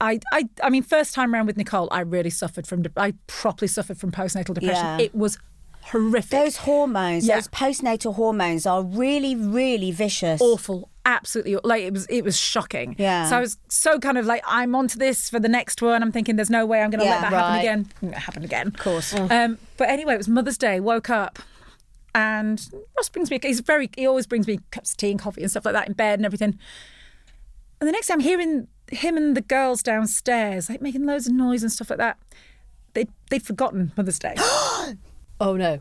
I, I, I mean, first time around with Nicole, I really suffered from. de- I properly suffered from postnatal depression. Yeah. It was horrific. Those hormones, Yeah. those postnatal hormones, are really, really vicious. awful absolutely like it was it was shocking Yeah. so i was so kind of like i'm onto this for the next one i'm thinking there's no way i'm going to Yeah. let that happen again It happen again of course um, but anyway it was mother's day woke up and ross brings me he's very he always brings me cups of tea and coffee and stuff like that in bed and everything and the next day i'm hearing him and the girls downstairs like making loads of noise and stuff like that they they'd forgotten mother's day Oh no.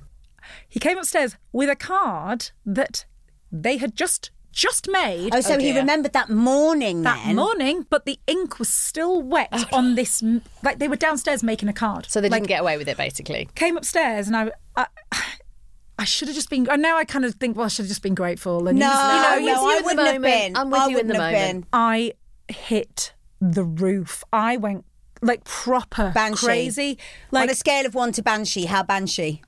he came upstairs with a card that they had just just made oh, so oh, he remembered that morning that then. morning, but the ink was still wet oh, on this. Like they were downstairs making a card. So they like, didn't get away with it, basically. came upstairs, and I, I, I should have just been. And now I kind of think, well, I should have just been grateful. And no, you know, no, you I wouldn't have been. I'm with I you in the wouldn't have moment. been. I hit the roof. I went like proper Banshee. crazy, On a scale of one to banshee, how banshee?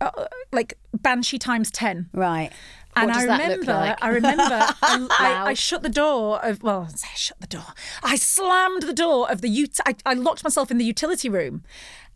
uh, like banshee times ten. Right. And What does I that look remember, like? I remember, I, I, I shut the door of. Well, say I shut the door. I slammed the door of the. Ut- I, I locked myself in the utility room,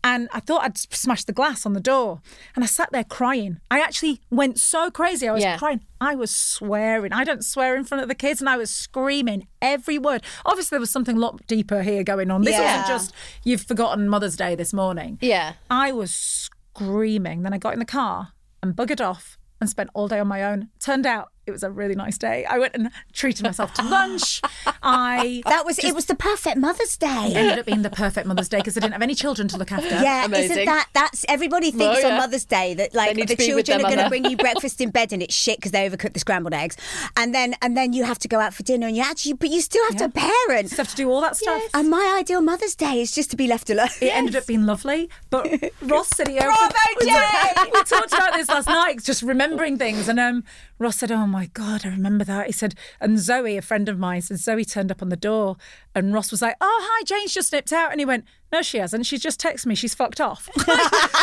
and I thought I'd smashed the glass on the door. And I sat there crying. I actually went so crazy. I was Yeah. crying. I was swearing. I don't swear in front of the kids, and I was screaming every word. Obviously, there was something a lot deeper here going on. This Yeah. wasn't just you've forgotten Mother's Day this morning. Yeah. I was screaming. Then I got in the car and buggered off and spent all day on my own. Turned out it was a really nice day. I went and treated myself to lunch. I That was it. Was the perfect Mother's Day. It ended up being the perfect Mother's Day because I didn't have any children to look after. Yeah, Amazing. isn't that that's everybody thinks Oh, yeah. on Mother's Day that like the to be with children are going to bring you breakfast in bed and it's shit because they overcooked the scrambled eggs, and then and then you have to go out for dinner and you actually but you still have to parent. Just have to do all that stuff. And my ideal Mother's Day is just to be left alone. It ended up being lovely, but Ross said he Bravo, we, Jay! we talked about this last night, just remembering things. And um, Ross said, "Oh my god, I remember that." He said, and Zoe, a friend of mine, said Zoe turned up on the door, and Ross was like, "Oh hi, Jayne's just nipped out," and he went, "No, she hasn't. She's just texted me. She's fucked off.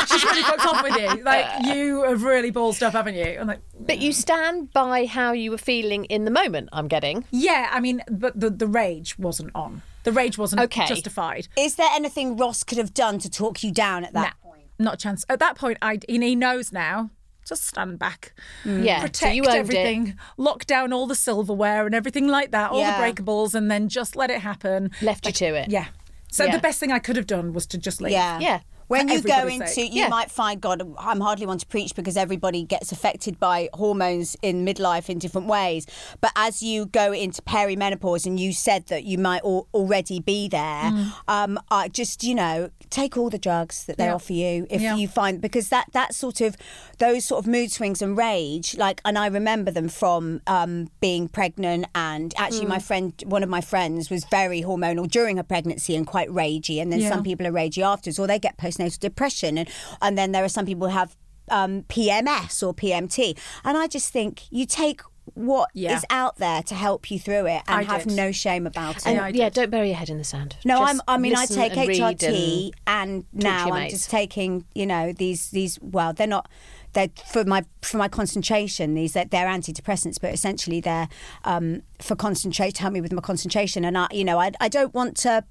She's really fucked off with you. Like you have really ballsed up, haven't you?" I'm like, But you stand by how you were feeling in the moment, I'm getting. "Yeah, I mean, but the the rage wasn't on. The rage wasn't Okay. justified." Is there anything Ross could have done to talk you down at that Nah, point? not a chance. At that point, I he knows now. Just stand back. Yeah. protect so you owned everything, lock down all the silverware and everything like that, all Yeah. the breakables, and then just let it happen. it. Left you to it. Yeah. So Yeah. the best thing I could have done was to just leave. Yeah. Yeah. When you go into, sake. you Yeah. might find, God, I'm hardly one to preach because everybody gets affected by hormones in midlife in different ways. But as you go into perimenopause, and you said that you might al- already be there, Mm. um, I just, you know, take all the drugs that they Yeah. offer you if Yeah. you find, because that, that sort of, those sort of mood swings and rage, like, and I remember them from um, being pregnant. And actually, Mm. my friend, one of my friends, was very hormonal during her pregnancy and quite ragey. And then Yeah. some people are ragey afterwards, or they get postnatal depression, and and then there are some people who have um, PMS or PMT, and I just think you take what is Yeah. out there to help you through it and I have did. no shame about it. And Yeah, yeah, don't bury your head in the sand. no, Just I'm. I mean, I take and HRT, and- and, now I'm mates. just taking. You know, these these. Well, they're not. They're for my for my concentration. These they're, they're antidepressants, but essentially they're um, for concentrate. to Help me with my concentration, and I, you know, I I don't want to.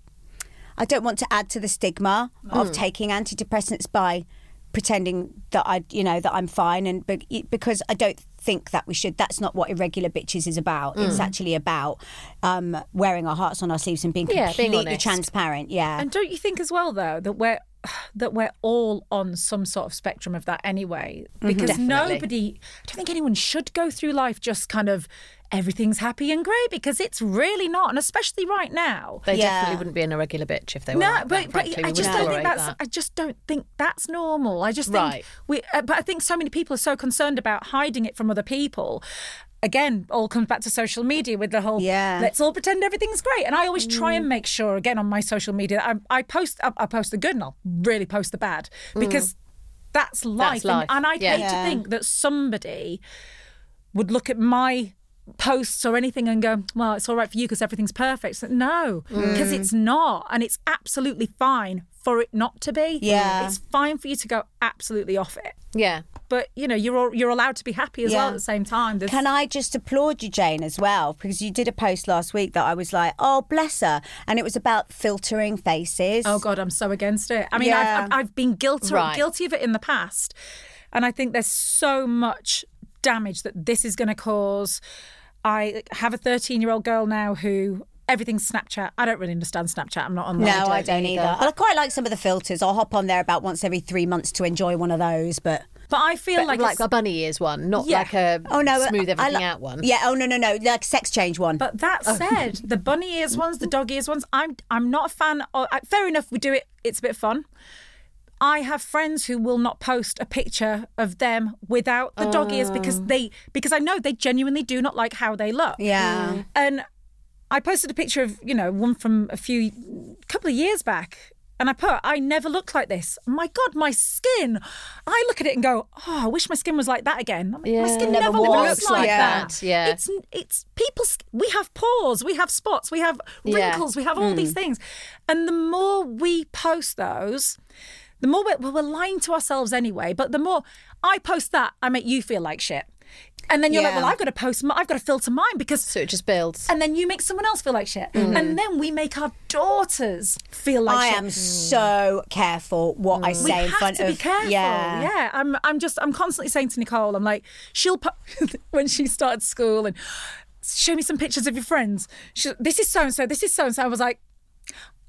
I don't want to add to the stigma Mm. of taking antidepressants by pretending that I, you know, that I'm fine, and be- because I don't think that we should. That's not what irregular bitches is about. Mm. It's actually about um, wearing our hearts on our sleeves and being Yeah, being completely honest. transparent. Yeah, And don't you think as well though that we're that we're all on some sort of spectrum of that anyway? Mm-hmm. Because nobody I don't think anyone should go through life just kind of everything's happy and great because it's really not. And especially right now. They Yeah. definitely wouldn't be an irregular bitch if they were. No, like but, that, but frankly. I just don't think that's. that. I just don't think that's normal. I just think Right. we. Uh, but I think so many people are so concerned about hiding it from other people. Again, all comes back to social media with the whole Yeah. let's all pretend everything's great. And I always try Mm. and make sure again on my social media I, I post I, I post the good and I'll really post the bad because that's life. Mm. life, And, and I'd yeah. hate to think that somebody would look at my posts or anything and go, well, it's all right for you because everything's perfect. Like, no, because it's not. And it's absolutely fine for it not to be. Yeah. It's fine for you to go absolutely off it. Yeah. But, you know, you're all, you're allowed to be happy as well at the same time. There's- Can I just applaud you, Jayne, as well? Because you did a post last week that I was like, oh, bless her. And it was about filtering faces. Oh God, I'm so against it. I mean, Yeah. I've, I've, been guilty Right. guilty of it in the past, and I think there's so much damage that this is going to cause. I have a 13 year old girl now who everything's Snapchat. I don't really understand Snapchat. I'm not on No, that. I don't either. I quite like some of the filters. I'll hop on there about once every three months to enjoy one of those. But But I feel But like, like, it's- a bunny ears one, not Yeah. like a oh no, smooth everything li- out one. Yeah. Oh no, no, no. Like sex change one. But that said, the bunny ears ones, the dog ears ones, I'm I'm not a fan. Of, uh, fair enough, we do it. It's a bit fun. I have friends who will not post a picture of them without the dog ears because they because I know they genuinely do not like how they look. yeah. And I posted a picture of, you know, one from a few couple of years back. And I put, I never looked like this. My God, my skin. I look at it and go, oh, I wish my skin was like that again. Yeah. my skin Never never, was like like that. that. Yeah. It's it's people's we have pores, we have spots, we have Yeah. wrinkles, we have all these hmm. things. And the more we post those, the more we're, well, we're lying to ourselves anyway. But the more I post that, I make you feel like shit. And then you're like, well, I've got to post, my, I've got to filter mine because So it just builds. and then you make someone else feel like shit. Mm. And then we make our daughters feel like shit. I shit. am so careful what I mm. we say in have front to of. be careful. Yeah. yeah. I'm. I'm just. I'm constantly saying to Nicole, I'm like, she'll po- when she started school and show me some pictures of your friends. She, this is so and so. This is so and so. I was like,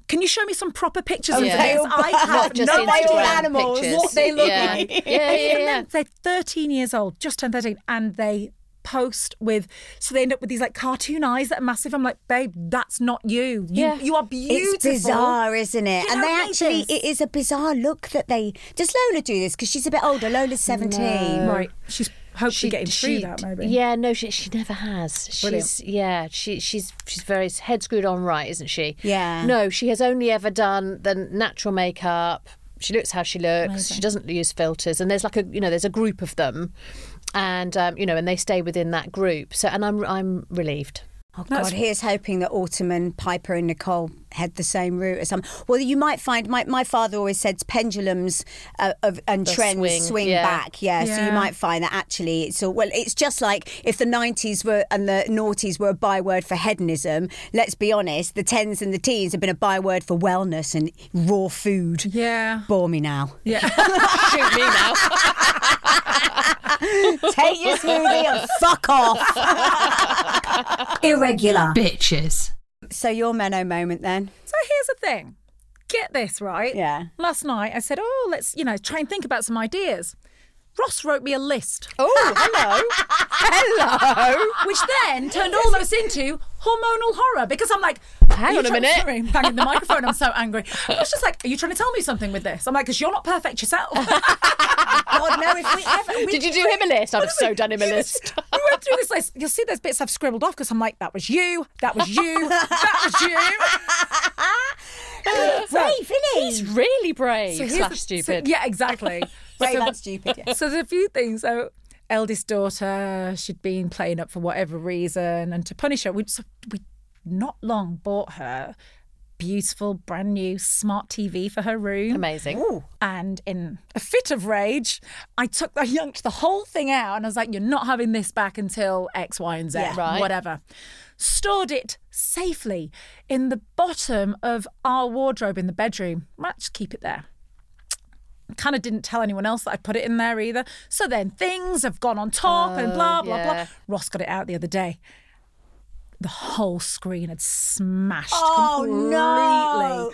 can you show me some proper pictures oh, of Yeah. I have no idea animals. pictures. what they look yeah. like. Yeah, yeah, yeah. they're 13 years old, just turned 13, and they post with so they end up with these like cartoon eyes that are massive. I'm like, babe, that's not you. You, Yeah. you are beautiful. It's bizarre, isn't it? You and they what I mean, actually, it is a bizarre look that they. Does Lola do this? Because she's a bit older. Lola's 17. Right. She's hopefully she, getting through that, maybe. Yeah, no, she she never has. Brilliant. She's yeah, she she's she's very head screwed on right, isn't she? Yeah. No, she has only ever done the natural makeup. She looks how she looks. She doesn't use filters, and there's like a you know there's a group of them, and um, you know and they stay within that group. So and I'm I'm relieved. Oh God! Here's hoping that Autumn and Piper and Nicole had the same route as some. Well, you might find my, my father always said pendulums uh, of, and The trends swing, swing, yeah. back. Yeah, so you might find that actually it's all well. It's just like if the '90s were and the noughties were a byword for hedonism. Let's be honest, the tens and the teens have been a byword for wellness and raw food. Yeah. Bore me now. Yeah. Shoot me now. Take your smoothie and fuck off. Irregular. Bitches. So your Meno moment then? So here's the thing. Get this, right? Yeah. Last night I said, oh, let's, you know, try and think about some ideas. Ross wrote me a list, Oh, hello. hello. which then turned all into hormonal horror because I'm like, Hang on a minute. Sorry, banging the microphone. I'm so angry. I was just like, are you trying to tell me something with this? I'm like, because you're not perfect yourself. God, no, if we ever. We, Did you do him a list? I'd have so done him a list. we went through this list. You'll see those bits I've scribbled off because I'm like, that was you, that was you, that was you. brave, isn't He's really brave So slash the- so- stupid. yeah, exactly. Brave So- and stupid, yeah. So there's a few things. So eldest daughter, she'd been playing up for whatever reason, and to punish her, we so we not long bought her beautiful brand new smart TV for her room. Amazing. And in a fit of rage, I took, I yanked the whole thing out, and I was like, "You're not having this back until X, Y, and Z, Yeah. Right. whatever." Stored it safely in the bottom of our wardrobe in the bedroom. Might just keep it there kind of didn't tell anyone else that I put it in there either. So then things have gone on top and blah, oh, blah, yeah. blah. Ross got it out the other day. The whole screen had smashed Oh, completely. no.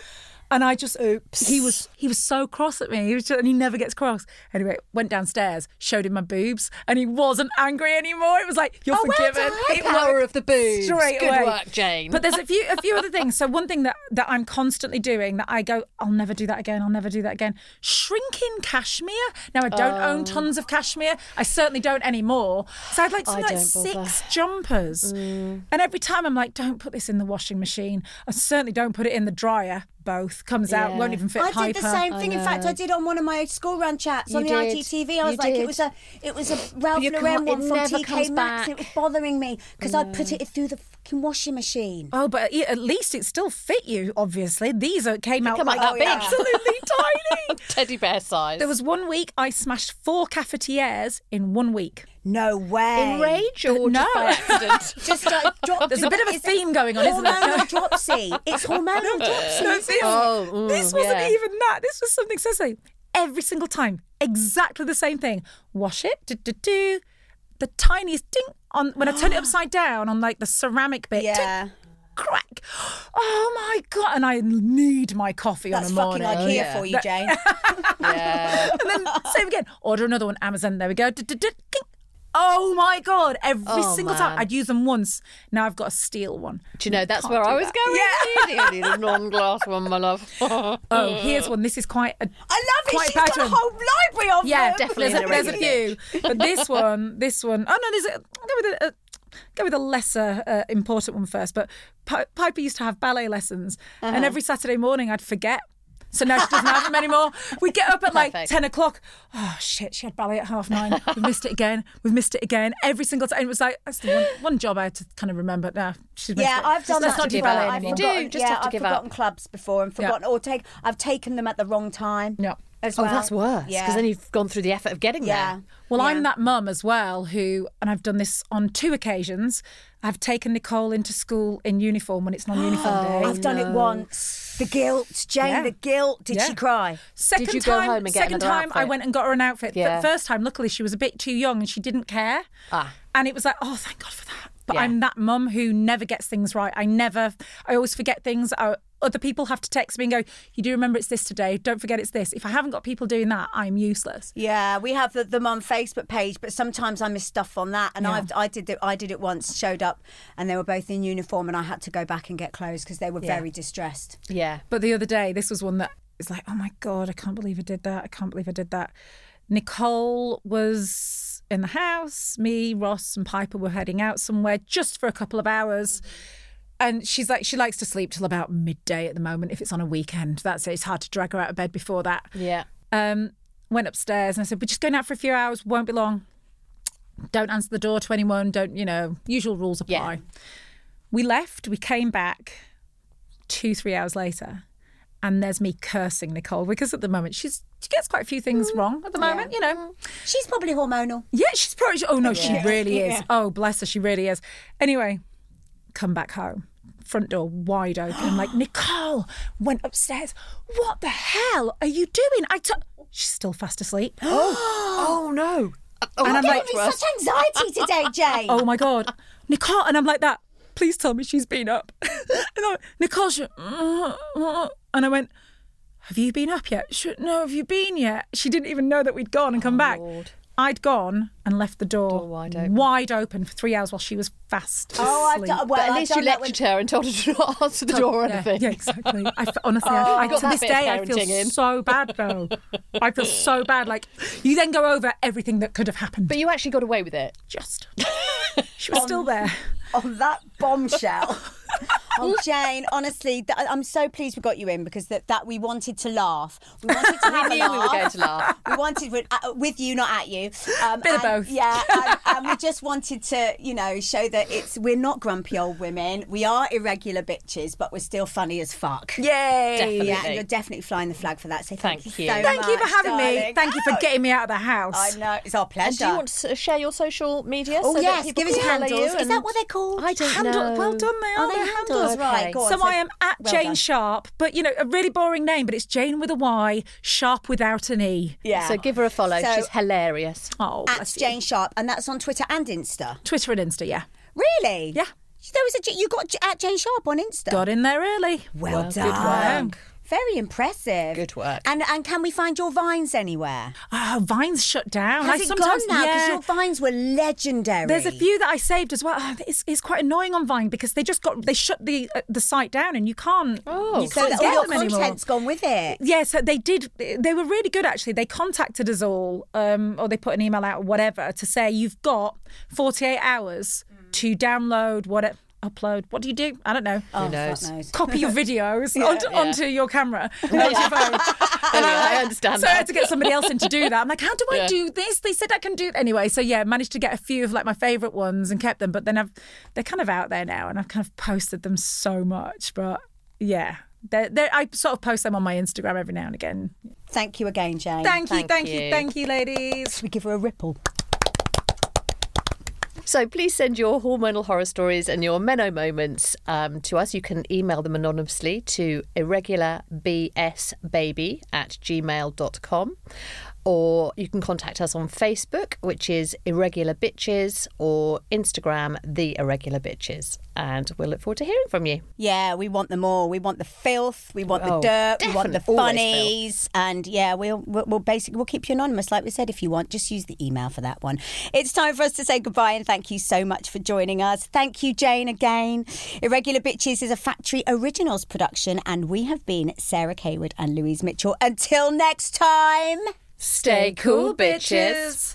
And I just, oops. He was he was so cross at me. He was just, and he never gets cross. Anyway, went downstairs, showed him my boobs, and he wasn't angry anymore. It was like you're Oh, well forgiven. done. It Power of the boobs. Straight Good away. work, Jayne. But there's a few a few other things. So one thing that that I'm constantly doing that I go, I'll never do that again. I'll never do that again. Shrinking cashmere. Now I don't own oh. tons of cashmere. I certainly don't anymore. So I'd like something like don't bother. six jumpers. Mm. And every time I'm like, don't put this in the washing machine. I certainly don't put it in the dryer. Both. Comes out, won't even fit I Piper. did the same thing. In fact, I did on one of my school run chats You on the did. IGTV. I was You like, did. it was a, it was a Ralph you Lauren can't- one from never TK comes Maxx, it was bothering me because I'd put it through the fucking washing machine. Oh, but at at least it still fit you. Obviously, these are, came out come out like that big. absolutely tiny. Teddy bear size. There was one week I smashed four cafetières in one week. No way. in rage or No. just by accident? Just like drop. There's a bit of a it's theme going on, isn't there? Hormonal dropsy. It's hormonal dropsy. No, see, Oh, mm, this wasn't yeah. even that. This was something so silly. Every single time, exactly the same thing. Wash it, do, do, do. The tiniest ding on when I turn it upside down on like the ceramic bit. ding, crack. Oh my god! And I need my coffee That's on a morning. That's fucking morning. IKEA yeah. for you, Jayne. yeah. and then same again. Order another one. Amazon. There we go. Oh my god! Every Oh, single time. I'd use them once. Now I've got a steel one. Do you know that's where I was that. going? Yeah. I need a non-glass one, my love. Oh, here's one. This is quite a I love it. quite She's got a whole library of Yeah, them. definitely There's a, there's a few, but this one, this one. Oh no, there's a. I'll go with a. a Go with a lesser uh, important one first. But Pi- Piper used to have ballet lessons, Uh-huh. and every Saturday morning I'd forget. So now she doesn't have them anymore. We get up at like 10 o'clock. Oh, shit, she had ballet at half nine. We've missed it again. We've missed it again. Every single time. It was like, that's the one, one job I had to kind of remember. Nah, she's Yeah, it. I've done Let's that not do give ballet. I've anymore. You do, forgotten, just yeah, have to I've give forgotten up. clubs before and forgotten, or take. I've taken them at the wrong time. Yeah. As Oh, well. that's worse because Yeah. then you've gone through the effort of getting yeah. there. Well, Yeah. I'm that mum as well who, and I've done this on two occasions. I've taken Nicole into school in uniform when it's non-uniform day. I've done it once. The guilt, Jayne. Yeah. The guilt. Did Yeah. she cry? Second Did you go time, home and get second another time I went and got her an outfit. Yeah. The first time, luckily, she was a bit too young and she didn't care. Ah. And it was like, oh, thank God for that. But Yeah. I'm that mum who never gets things right. I never, I always forget things. I, other people have to text me and go, you do remember it's this today. Don't forget it's this. If I haven't got people doing that, I'm useless. Yeah, we have the, the mum Facebook page, but sometimes I miss stuff on that. And Yeah. I've, I did it. I did it once. Showed up, and they were both in uniform, and I had to go back and get clothes because they were Yeah. very distressed. Yeah. But the other day, this was one that that is like, oh my God, I can't believe I did that. I can't believe I did that. Nicole was in the house. Me, Ross, and Piper were heading out somewhere just for a couple of hours. And she's like, she likes to sleep till about midday at the moment if it's on a weekend. That's it. It's hard to drag her out of bed before that. Yeah. Um, went upstairs and I said, We're just going out for a few hours, won't be long. Don't answer the door to anyone. Don't, you know, usual rules apply. Yeah. We left, we came back two, three hours later, and there's me cursing Nicole because at the moment she's she gets quite a few things wrong at the moment, you know. She's probably hormonal. Yeah, she's probably. Oh no, she really is. Oh bless her, she really is. Anyway, come back home. Front door wide open. Like, Nicole went upstairs. What the hell are you doing? I took. She's still fast asleep. Oh, oh no. Oh, And I'm like- me such anxiety today, Jayne. oh my god, Nicole, and I'm like that. Please tell me she's been up. and I went, Nicole, she, and I went, have you been up yet? She, no, have you been yet? She didn't even know that we'd gone and come oh, back. Lord. I'd gone and left the door, Door wide open. wide open for three hours while she was fast Oh, I've asleep. done, well, But at I've least you done that lectured her and told her to not answer the oh, door or yeah, anything. Yeah, exactly. I f- honestly, oh, I, I, to this day, I feel in. so bad though. I feel so bad. Like you then go over everything that could have happened. But you actually got away with it. just she was still there. on that bombshell. oh, Jane, honestly, th- I'm so pleased we got you in because that, that we wanted to laugh. We wanted to have We a knew we were laugh. going to laugh. We wanted with, uh, with you, not at you. Um, Bit of both. Yeah, and, and we just wanted to, you know, show that it's we're not grumpy old women. We are irregular bitches, but we're still funny as fuck. Yay! Definitely. Yeah, and you're definitely flying the flag for that. So thank, Thank you. you. so Thank you for much, having me. darling. Thank you for getting me out of the house. I know it's our pleasure. And do you want to share your social media? Oh so yes, people give us your follow handles. you Is that what they're called? I don't Handle- know. Well done, they are. Are they They're handles? Okay. Right, on. So So- I am at well Jayne done. Sharp, but you know, a really boring name, but it's Jayne with a Y, Sharp without an E. Yeah. So give her a follow. So- She's hilarious. Oh, at bless you. Jayne Sharp, and that's on Twitter and Insta. Twitter and Insta, yeah. Really? Yeah. There was a J- you got J- at Jayne Sharp on Insta. Got in there early. Well, Well, good done. Work. Very impressive. Good work. And and can we find your vines anywhere? Oh, Vine's shut down. Has I it gone now? Because yeah. your vines were legendary. There's a few that I saved as well. Oh, It's, it's quite annoying on Vine because they just got they shut the uh, the site down and you can't. Oh, you so can't that get all your them anymore. content's gone with it. Yeah, so they did. They were really good actually. They contacted us all, um, or they put an email out or whatever to say you've got 48 hours to download whatever. Upload. What do you do? I don't know. Oh, knows? knows. Copy your videos onto, Yeah. onto your camera, onto your phone. And Yeah, I like- understand So I had to get somebody else in to do that. I'm like, how do I Yeah. do this? They said I can do it anyway. So yeah, managed to get a few of like my favourite ones and kept them. But then I've they're kind of out there now, and I've kind of posted them so much. But yeah, they're, they're, I sort of post them on my Instagram every now and again. Thank you again, Jayne. Thank you, Thank thank you, you. thank you, ladies. We give her a ripple. So please send your hormonal horror stories and your Meno moments um, to us. You can email them anonymously to irregularbsbaby at gmail.com. Or you can contact us on Facebook, which is Irregular Bitches, or Instagram, The Irregular Bitches. And we'll look forward to hearing from you. Yeah, we want them all. We want the filth. We want the Oh, dirt. We want the funnies. And yeah, we'll, we'll we'll basically we'll keep you anonymous, like we said. If you want, just use the email for that one. It's time for us to say goodbye and thank you so much for joining us. Thank you, Jayne, again. Irregular Bitches is a Factory Originals production, and we have been Sarah Cawood and Louise Mitchell. Until next time. Stay cool, bitches.